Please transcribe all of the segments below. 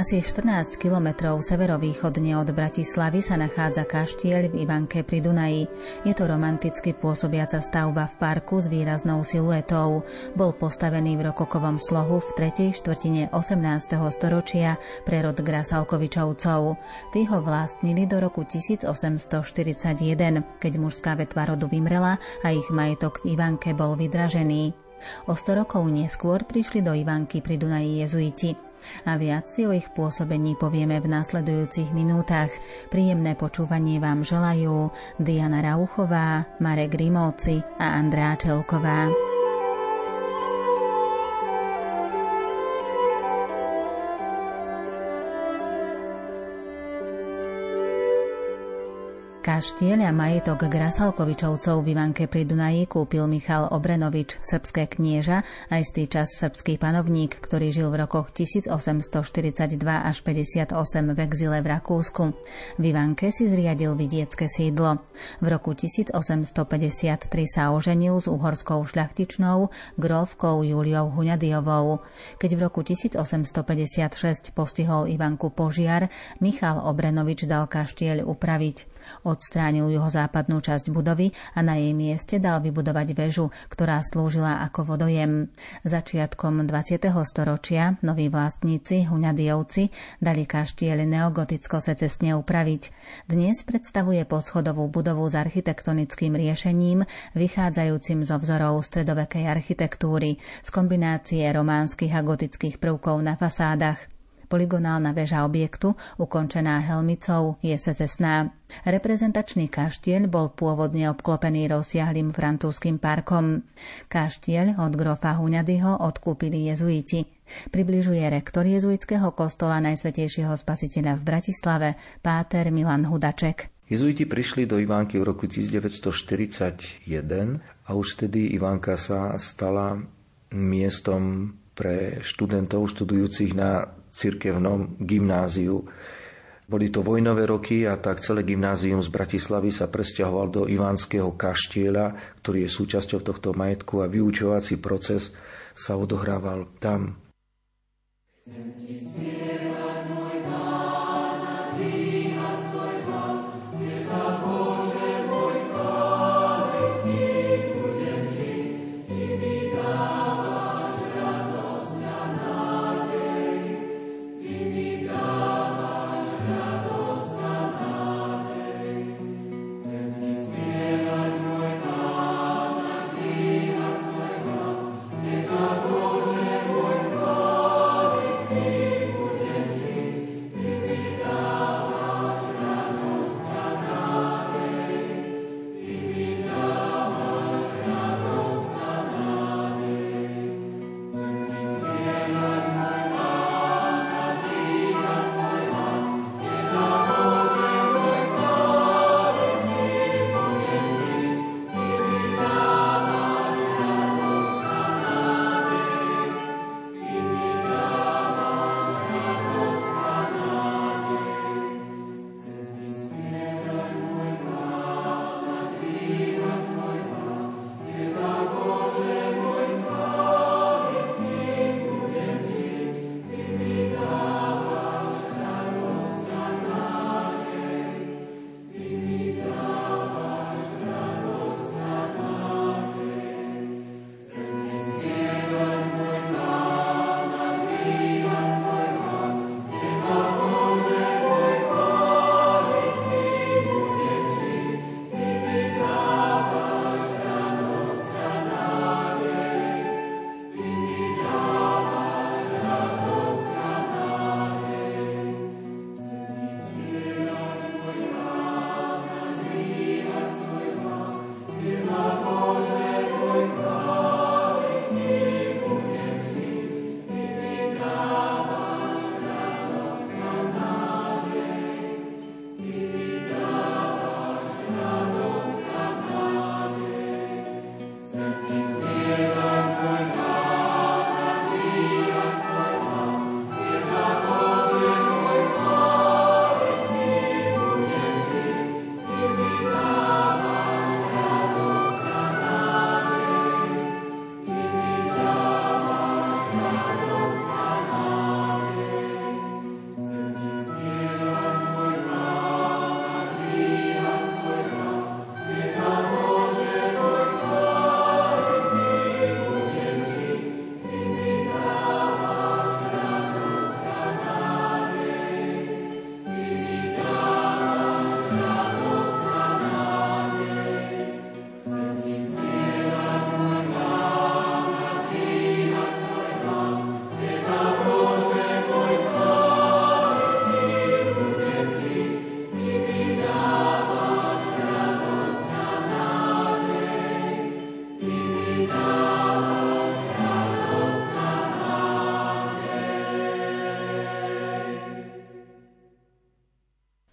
Asi 14 kilometrov severovýchodne od Bratislavy sa nachádza kaštieľ v Ivanke pri Dunaji. Je to romanticky pôsobiaca stavba v parku s výraznou siluetou. Bol postavený v rokokovom slohu v tretej štvrtine 18. storočia pre rod Grasalkovičovcov. Tí ho vlastnili do roku 1841, keď mužská vetva rodu vymrela a ich majetok v Ivanke bol vydražený. O 100 rokov neskôr prišli do Ivanky pri Dunaji jezuiti. A viac si o ich pôsobení povieme v nasledujúcich minútach. Príjemné počúvanie vám želajú Diana Rauchová, Marek Grimovci a Andrá Čelková. Kaštieľ a majetok Grasalkovičovcov v Ivanke pri Dunaji kúpil Michal Obrenovič, srbské knieža a istý čas srbský panovník, ktorý žil v rokoch 1842 až 58 v exile v Rakúsku. V Ivanke si zriadil vidiecké sídlo. V roku 1853 sa oženil s uhorskou šľachtičnou grófkou Juliou Huňadiovou. Keď v roku 1856 postihol Ivanku požiar, Michal Obrenovič dal kaštieľ upraviť. Odstránil juhozápadnú časť budovy a na jej mieste dal vybudovať väžu, ktorá slúžila ako vodojem. Začiatkom 20. storočia noví vlastníci, Huňadiovci, dali kaštieľ neogoticko secesne upraviť. Dnes predstavuje poschodovú budovu s architektonickým riešením, vychádzajúcim zo vzorov stredovekej architektúry, z kombinácie románskych a gotických prvkov na fasádach. Poligonálna väža objektu, ukončená helmicou, je secesná. Reprezentačný kaštieľ bol pôvodne obklopený rozsiahlým francúzským parkom. Kaštieľ od grofa Huňadyho odkúpili jezuiti. Približuje rektor jezuitského kostola Najsvetejšieho spasiteľa v Bratislave, páter Milan Hudaček. Jezuiti prišli do Ivánky v roku 1941 a už vtedy Ivánka sa stala miestom pre študentov študujúcich na cirkevnom gymnáziu. Boli to vojnové roky a tak celé gymnázium z Bratislavy sa presťahoval do Ivánskeho kaštieľa, ktorý je súčasťou tohto majetku a vyučovací proces sa odohrával tam. Chcem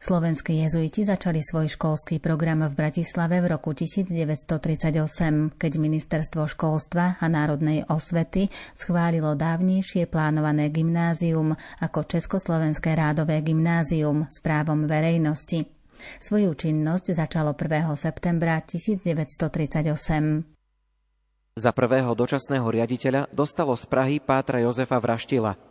Slovenskí jezuiti začali svoj školský program v Bratislave v roku 1938, keď Ministerstvo školstva a národnej osvety schválilo dávnejšie plánované gymnázium ako Československé rádové gymnázium s právom verejnosti. Svoju činnosť začalo 1. septembra 1938. Za prvého dočasného riaditeľa dostalo z Prahy Pátra Jozefa Vraštila.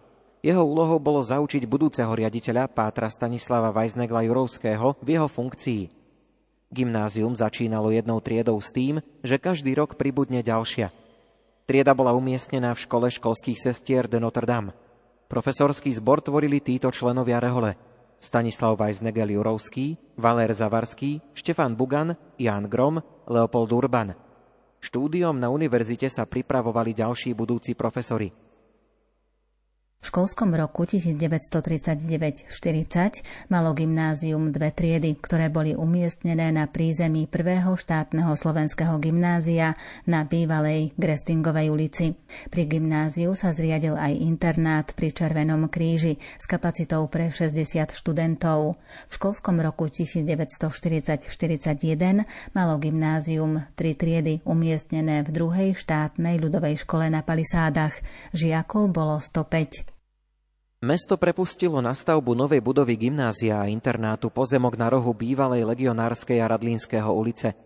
Jeho úlohou bolo zaučiť budúceho riaditeľa Pátra Stanislava Vajznegla Jurovského v jeho funkcii. Gymnázium začínalo jednou triedou s tým, že každý rok pribudne ďalšia. Trieda bola umiestnená v škole školských sestier de Notre Dame. Profesorský zbor tvorili títo členovia rehole. Stanislav Vajznegel Jurovský, Valer Zavarský, Štefan Bugan, Jan Grom, Leopold Urban – Štúdiom na univerzite sa pripravovali ďalší budúci profesori. V školskom roku 1939-40 malo gymnázium dve triedy, ktoré boli umiestnené na prízemí prvého štátneho slovenského gymnázia na bývalej Grestingovej ulici. Pri gymnáziu sa zriadil aj internát pri Červenom kríži s kapacitou pre 60 študentov. V školskom roku 1940-41 malo gymnázium tri triedy umiestnené v druhej štátnej ľudovej škole na Palisádach. Žiakov bolo 105. Mesto prepustilo na stavbu novej budovy gymnázia a internátu pozemok na rohu bývalej legionárskej a Radlínskeho ulice.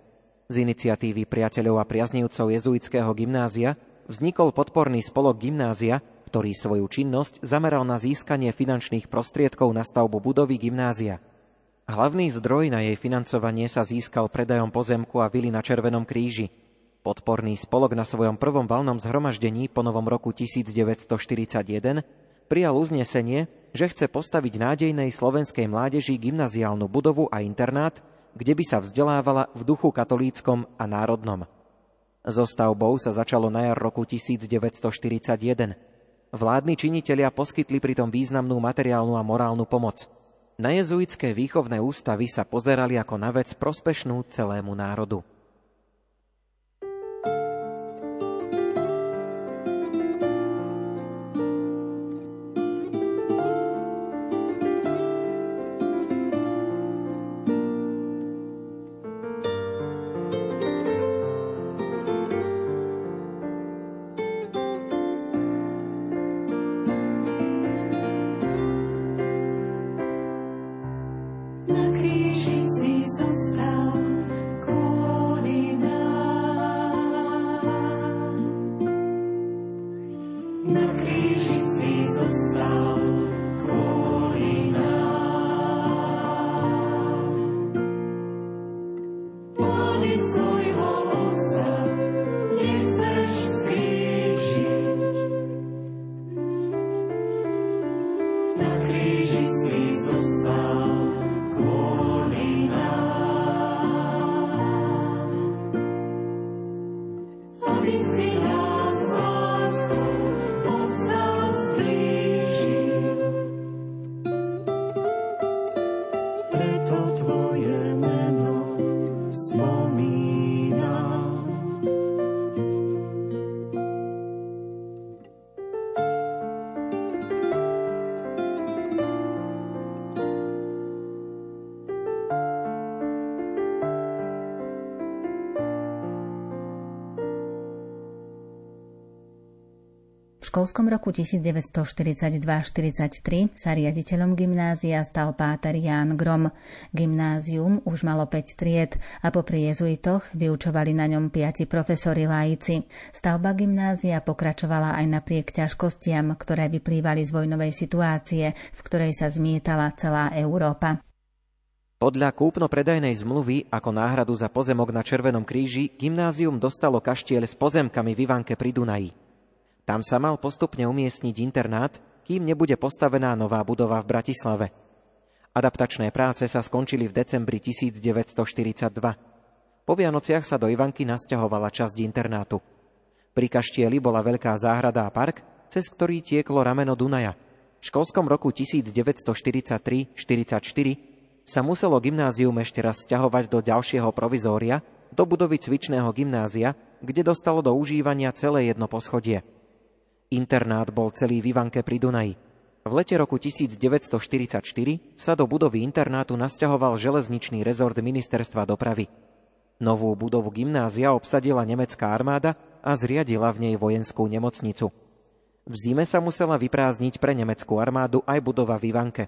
Z iniciatívy priateľov a priaznivcov jezuitského gymnázia vznikol podporný spolok gymnázia, ktorý svoju činnosť zameral na získanie finančných prostriedkov na stavbu budovy gymnázia. Hlavný zdroj na jej financovanie sa získal predajom pozemku a vily na Červenom kríži. Podporný spolok na svojom prvom valnom zhromaždení po novom roku 1941 prijal uznesenie, že chce postaviť nádejnej slovenskej mládeži gymnaziálnu budovu a internát, kde by sa vzdelávala v duchu katolíckom a národnom. So stavbou sa začalo na jar roku 1941. Vládni činitelia poskytli pritom významnú materiálnu a morálnu pomoc. Na jezuitské výchovné ústavy sa pozerali ako na vec prospešnú celému národu. Školskom roku 1942-43 sa riaditeľom gymnázia stal páter Ján Grom. Gymnázium už malo 5 tried a popri jezuitoch vyučovali na ňom piati profesori laici. Stavba gymnázia pokračovala aj napriek ťažkostiam, ktoré vyplývali z vojnovej situácie, v ktorej sa zmietala celá Európa. Podľa kúpno-predajnej zmluvy ako náhradu za pozemok na Červenom kríži gymnázium dostalo kaštiel s pozemkami v Ivanke pri Dunaji. Tam sa mal postupne umiestniť internát, kým nebude postavená nová budova v Bratislave. Adaptačné práce sa skončili v decembri 1942. Po Vianociach sa do Ivanky nasťahovala časť internátu. Pri kaštieli bola veľká záhrada a park, cez ktorý tieklo rameno Dunaja. V školskom roku 1943-44 sa muselo gymnázium ešte raz sťahovať do ďalšieho provizória, do budovy cvičného gymnázia, kde dostalo do užívania celé jedno poschodie. Internát bol celý v Ivanke pri Dunaji. V lete roku 1944 sa do budovy internátu nasťahoval železničný rezort ministerstva dopravy. Novú budovu gymnázia obsadila nemecká armáda a zriadila v nej vojenskú nemocnicu. V zime sa musela vyprázdniť pre nemeckú armádu aj budova v Ivanke.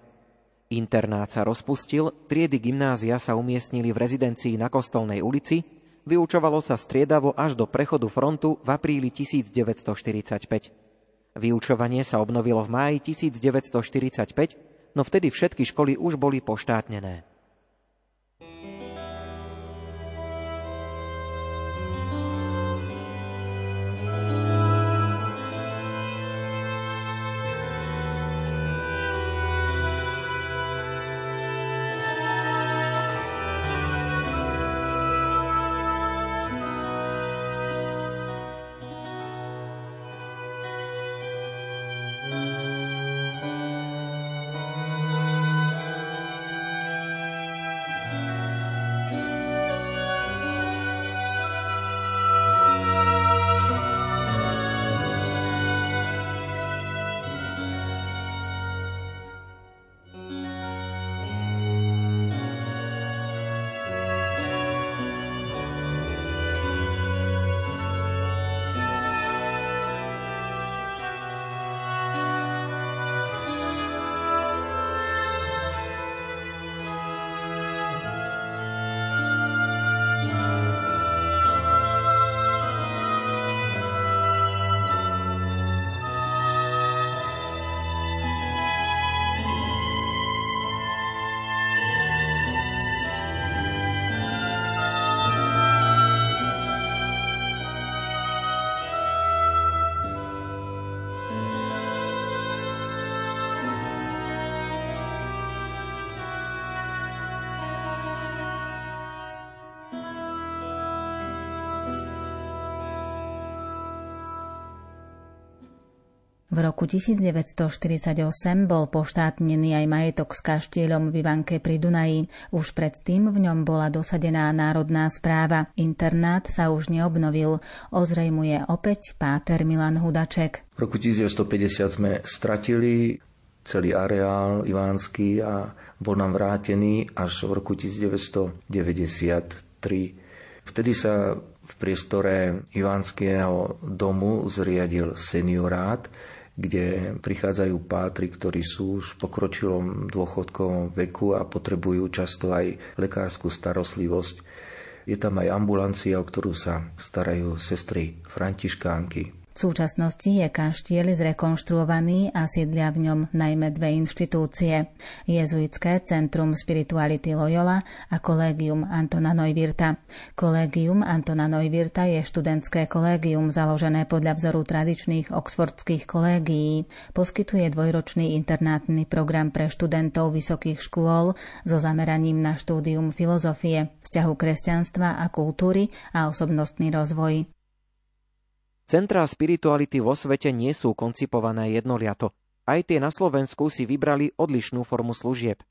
Internát sa rozpustil, triedy gymnázia sa umiestnili v rezidencii na Kostolnej ulici, vyučovalo sa striedavo až do prechodu frontu v apríli 1945. Vyučovanie sa obnovilo v máji 1945, no vtedy všetky školy už boli poštátnené. V roku 1948 bol poštátnený aj majetok s kaštieľom v Ivanke pri Dunaji. Už predtým v ňom bola dosadená národná správa. Internát sa už neobnovil. Ozrejmuje opäť páter Milan Hudaček. V roku 1950 sme stratili celý areál ivánsky a bol nám vrátený až v roku 1993. Vtedy sa v priestore Ivánskeho domu zriadil seniorát, kde prichádzajú pátri, ktorí sú už v pokročilom dôchodkovom veku a potrebujú často aj lekárskú starostlivosť. Je tam aj ambulancia, o ktorú sa starajú sestry františkánky. V súčasnosti je kaštieľ zrekonštruovaný a sídlia v ňom najmä dve inštitúcie. Jezuitské Centrum Spirituality Loyola a Kolegium Antona Neuwirta. Kolegium Antona Neuwirta je študentské kolégium založené podľa vzoru tradičných oxfordských kolégií. Poskytuje dvojročný internátny program pre študentov vysokých škôl so zameraním na štúdium filozofie, vzťahu kresťanstva a kultúry a osobnostný rozvoj. Centrá spirituality vo svete nie sú koncipované jednoliato. Aj tie na Slovensku si vybrali odlišnú formu služieb.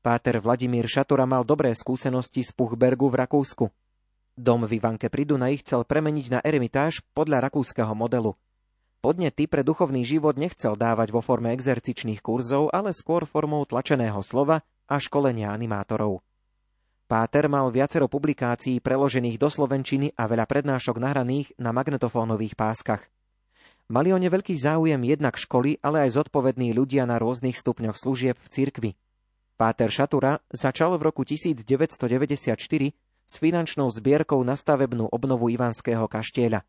Páter Vladimír Šatura mal dobré skúsenosti z Puchbergu v Rakúsku. Dom v Ivanke pri Dunaji chcel premeniť na eremitáž podľa rakúskeho modelu. Podnety pre duchovný život nechcel dávať vo forme exercičných kurzov, ale skôr formou tlačeného slova a školenia animátorov. Páter mal viacero publikácií preložených do slovenčiny a veľa prednášok nahraných na magnetofónových páskach. Mali o ne veľký záujem jednak školy, ale aj zodpovední ľudia na rôznych stupňoch služieb v cirkvi. Páter Šatura začal v roku 1994 s finančnou zbierkou na stavebnú obnovu Ivanského kaštieľa.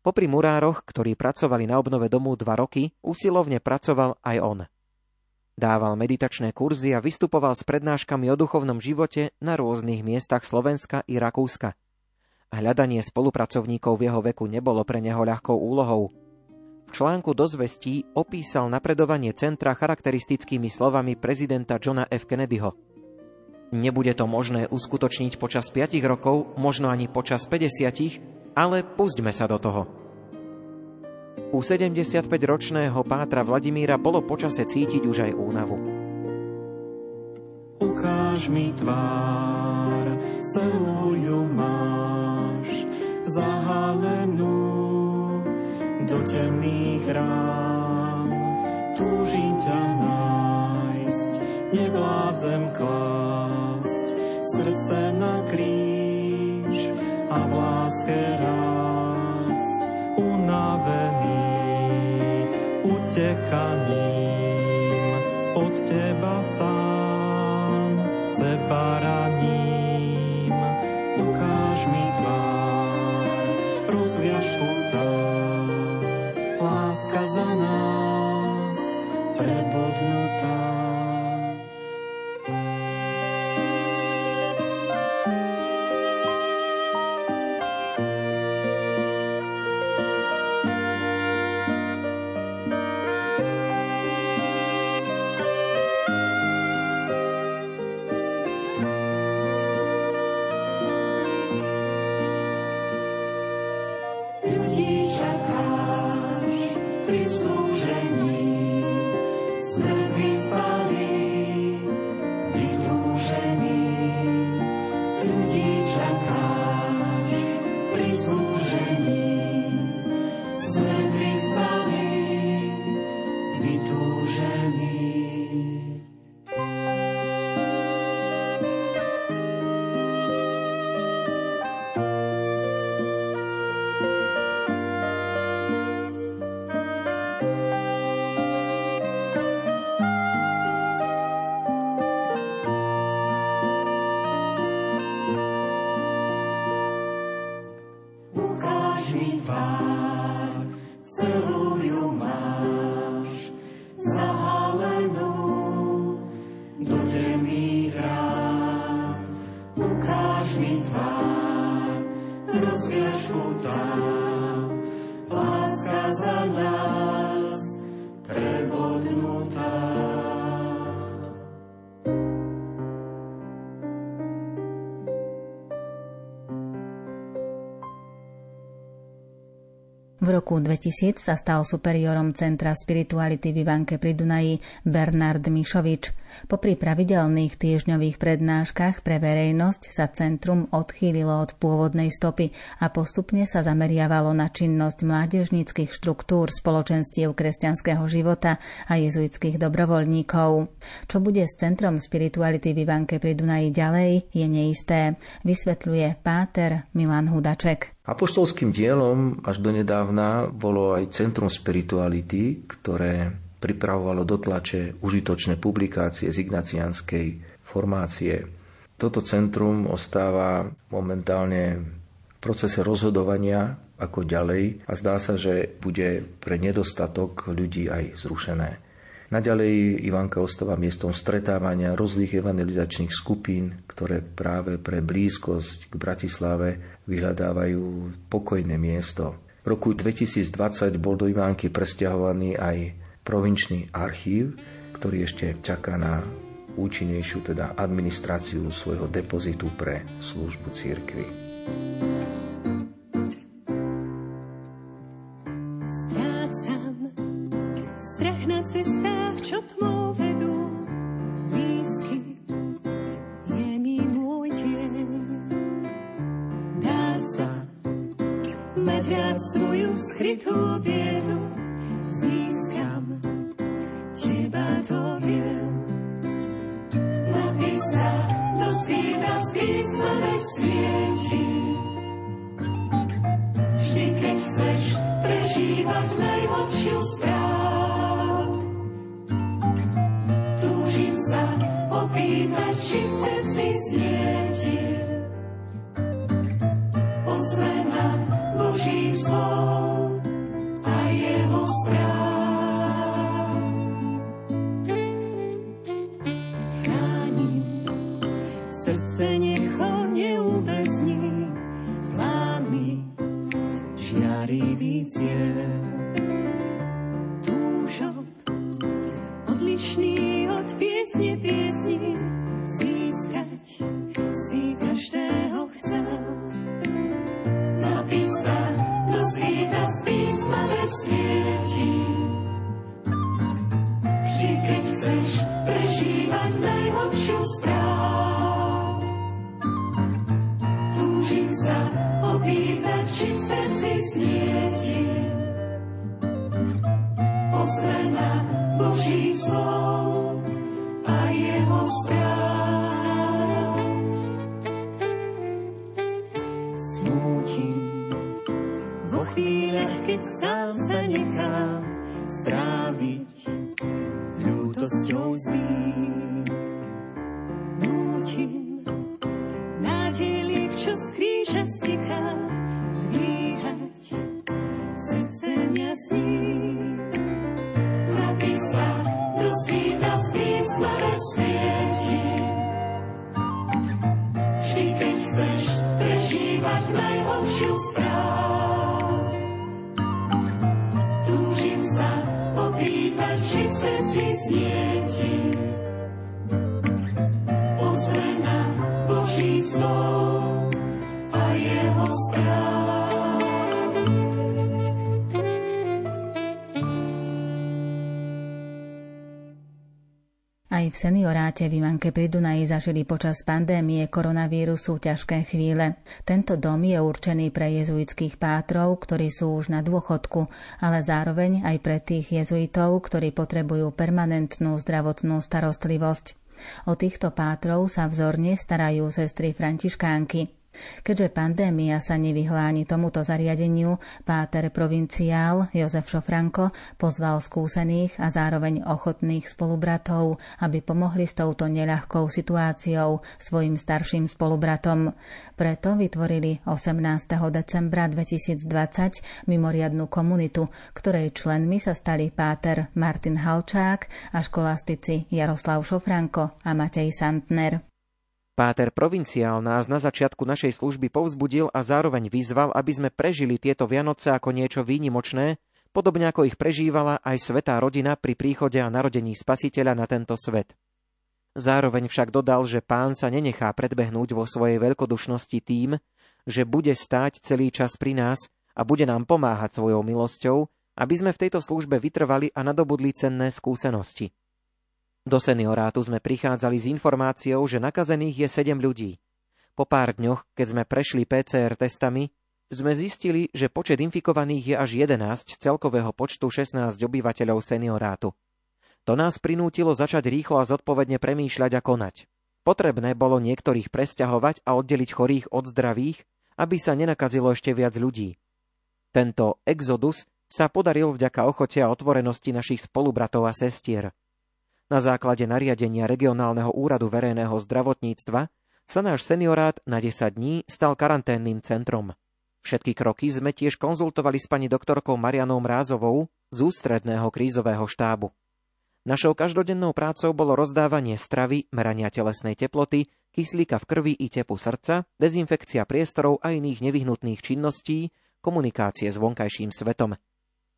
Popri murároch, ktorí pracovali na obnove domu dva roky, usilovne pracoval aj on. Dával meditačné kurzy a vystupoval s prednáškami o duchovnom živote na rôznych miestach Slovenska i Rakúska. Hľadanie spolupracovníkov v jeho veku nebolo pre neho ľahkou úlohou. V článku do zvestí opísal napredovanie centra charakteristickými slovami prezidenta Johna F. Kennedyho. Nebude to možné uskutočniť počas 5 rokov, možno ani počas 50, ale pustíme sa do toho. U 75-ročného pátra Vladimíra bolo počase cítiť už aj únavu. Ukáž mi tvár, celú máš zahalenú do temných rán. Túži Túžim ťa nájsť, nevládzem klásť srdce na kríž a v láske rásť. czekanie. Roku 2000 sa stal superiorom Centra spirituality v Ivanke pri Dunaji Bernard Mišovič. Popri pravidelných týždňových prednáškach pre verejnosť sa centrum odchýlilo od pôvodnej stopy a postupne sa zameriavalo na činnosť mládežníckých štruktúr spoločenstiev kresťanského života a jezuitských dobrovoľníkov. Čo bude s Centrom spirituality v Ivanke pri Dunaji ďalej, je neisté, vysvetľuje páter Milan Hudaček. Apoštolským dielom až donedávna bolo aj Centrum Spirituality, ktoré pripravovalo do tlače užitočné publikácie z ignacianskej formácie. Toto centrum ostáva momentálne v procese rozhodovania ako ďalej a zdá sa, že bude pre nedostatok ľudí aj zrušené. Naďalej Ivanka ostáva miestom stretávania rôznych evangelizačných skupín, ktoré práve pre blízkosť k Bratislave vyhľadávajú pokojné miesto. V roku 2020 bol do Ivánky presťahovaný aj provinčný archív, ktorý ešte čaká na účinnejšiu teda administráciu svojho depozitu pre službu církvy. Boží v senioráte v Ivanke pri Dunaji zažili počas pandémie koronavírusu ťažké chvíle. Tento dom je určený pre jezuitských pátrov, ktorí sú už na dôchodku, ale zároveň aj pre tých jezuitov, ktorí potrebujú permanentnú zdravotnú starostlivosť. O týchto pátrov sa vzorne starajú sestry františkánky. Keďže pandémia sa nevyhláni tomuto zariadeniu, páter provinciál Jozef Šofranko pozval skúsených a zároveň ochotných spolubratov, aby pomohli s touto neľahkou situáciou svojim starším spolubratom. Preto vytvorili 18. decembra 2020 mimoriadnu komunitu, ktorej členmi sa stali páter Martin Halčák a školastici Jaroslav Šofranko a Matej Santner. Páter provinciál nás na začiatku našej služby povzbudil a zároveň vyzval, aby sme prežili tieto Vianoce ako niečo výnimočné, podobne ako ich prežívala aj svetá rodina pri príchode a narodení spasiteľa na tento svet. Zároveň však dodal, že pán sa nenechá predbehnúť vo svojej veľkodušnosti tým, že bude stáť celý čas pri nás a bude nám pomáhať svojou milosťou, aby sme v tejto službe vytrvali a nadobudli cenné skúsenosti. Do seniorátu sme prichádzali s informáciou, že nakazených je 7 ľudí. Po pár dňoch, keď sme prešli PCR testami, sme zistili, že počet infikovaných je až 11 z celkového počtu 16 obyvateľov seniorátu. To nás prinútilo začať rýchlo a zodpovedne premýšľať a konať. Potrebné bolo niektorých presťahovať a oddeliť chorých od zdravých, aby sa nenakazilo ešte viac ľudí. Tento exodus sa podaril vďaka ochote a otvorenosti našich spolubratov a sestier. Na základe nariadenia Regionálneho úradu verejného zdravotníctva sa náš seniorát na 10 dní stal karanténnym centrom. Všetky kroky sme tiež konzultovali s pani doktorkou Marianou Mrázovou z ústredného krízového štábu. Našou každodennou prácou bolo rozdávanie stravy, merania telesnej teploty, kyslíka v krvi i tepu srdca, dezinfekcia priestorov a iných nevyhnutných činností, komunikácie s vonkajším svetom.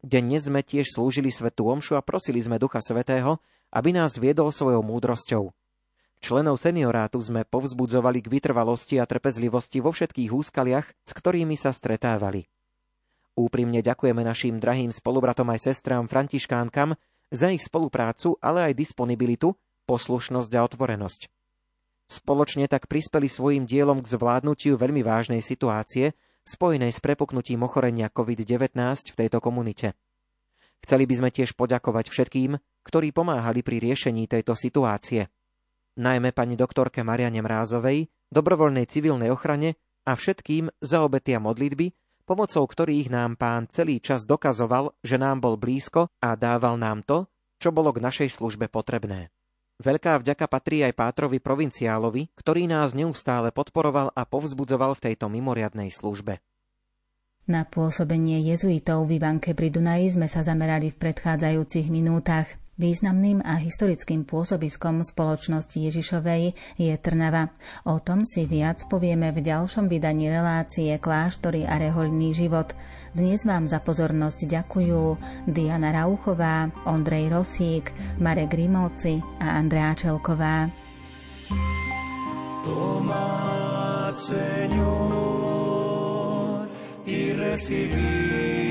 Denne sme tiež slúžili svetu omšu a prosili sme Ducha Svetého, aby nás viedol svojou múdrosťou. Členov seniorátu sme povzbudzovali k vytrvalosti a trpezlivosti vo všetkých úskaliach, s ktorými sa stretávali. Úprimne ďakujeme našim drahým spolubratom aj sestrám Františkánkam za ich spoluprácu, ale aj disponibilitu, poslušnosť a otvorenosť. Spoločne tak prispeli svojim dielom k zvládnutiu veľmi vážnej situácie, spojenej s prepuknutím ochorenia COVID-19 v tejto komunite. Chceli by sme tiež poďakovať všetkým, ktorí pomáhali pri riešení tejto situácie. Najmä pani doktorke Mariane Mrázovej, dobrovoľnej civilnej ochrane a všetkým za obety a modlitby, pomocou ktorých nám pán celý čas dokazoval, že nám bol blízko a dával nám to, čo bolo k našej službe potrebné. Veľká vďaka patrí aj Pátrovi provinciálovi, ktorý nás neustále podporoval a povzbudzoval v tejto mimoriadnej službe. Na pôsobenie jezuitov v Ivanke pri Dunaji sme sa zamerali v predchádzajúcich minútach. Významným a historickým pôsobiskom spoločnosti Ježišovej je Trnava. O tom si viac povieme v ďalšom vydaní relácie Kláštory a rehoľný život. Dnes vám za pozornosť ďakujú Diana Rauchová, Ondrej Rosík, Marek Grimovci a Andrea Čelková. Señor, y recibir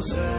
closer.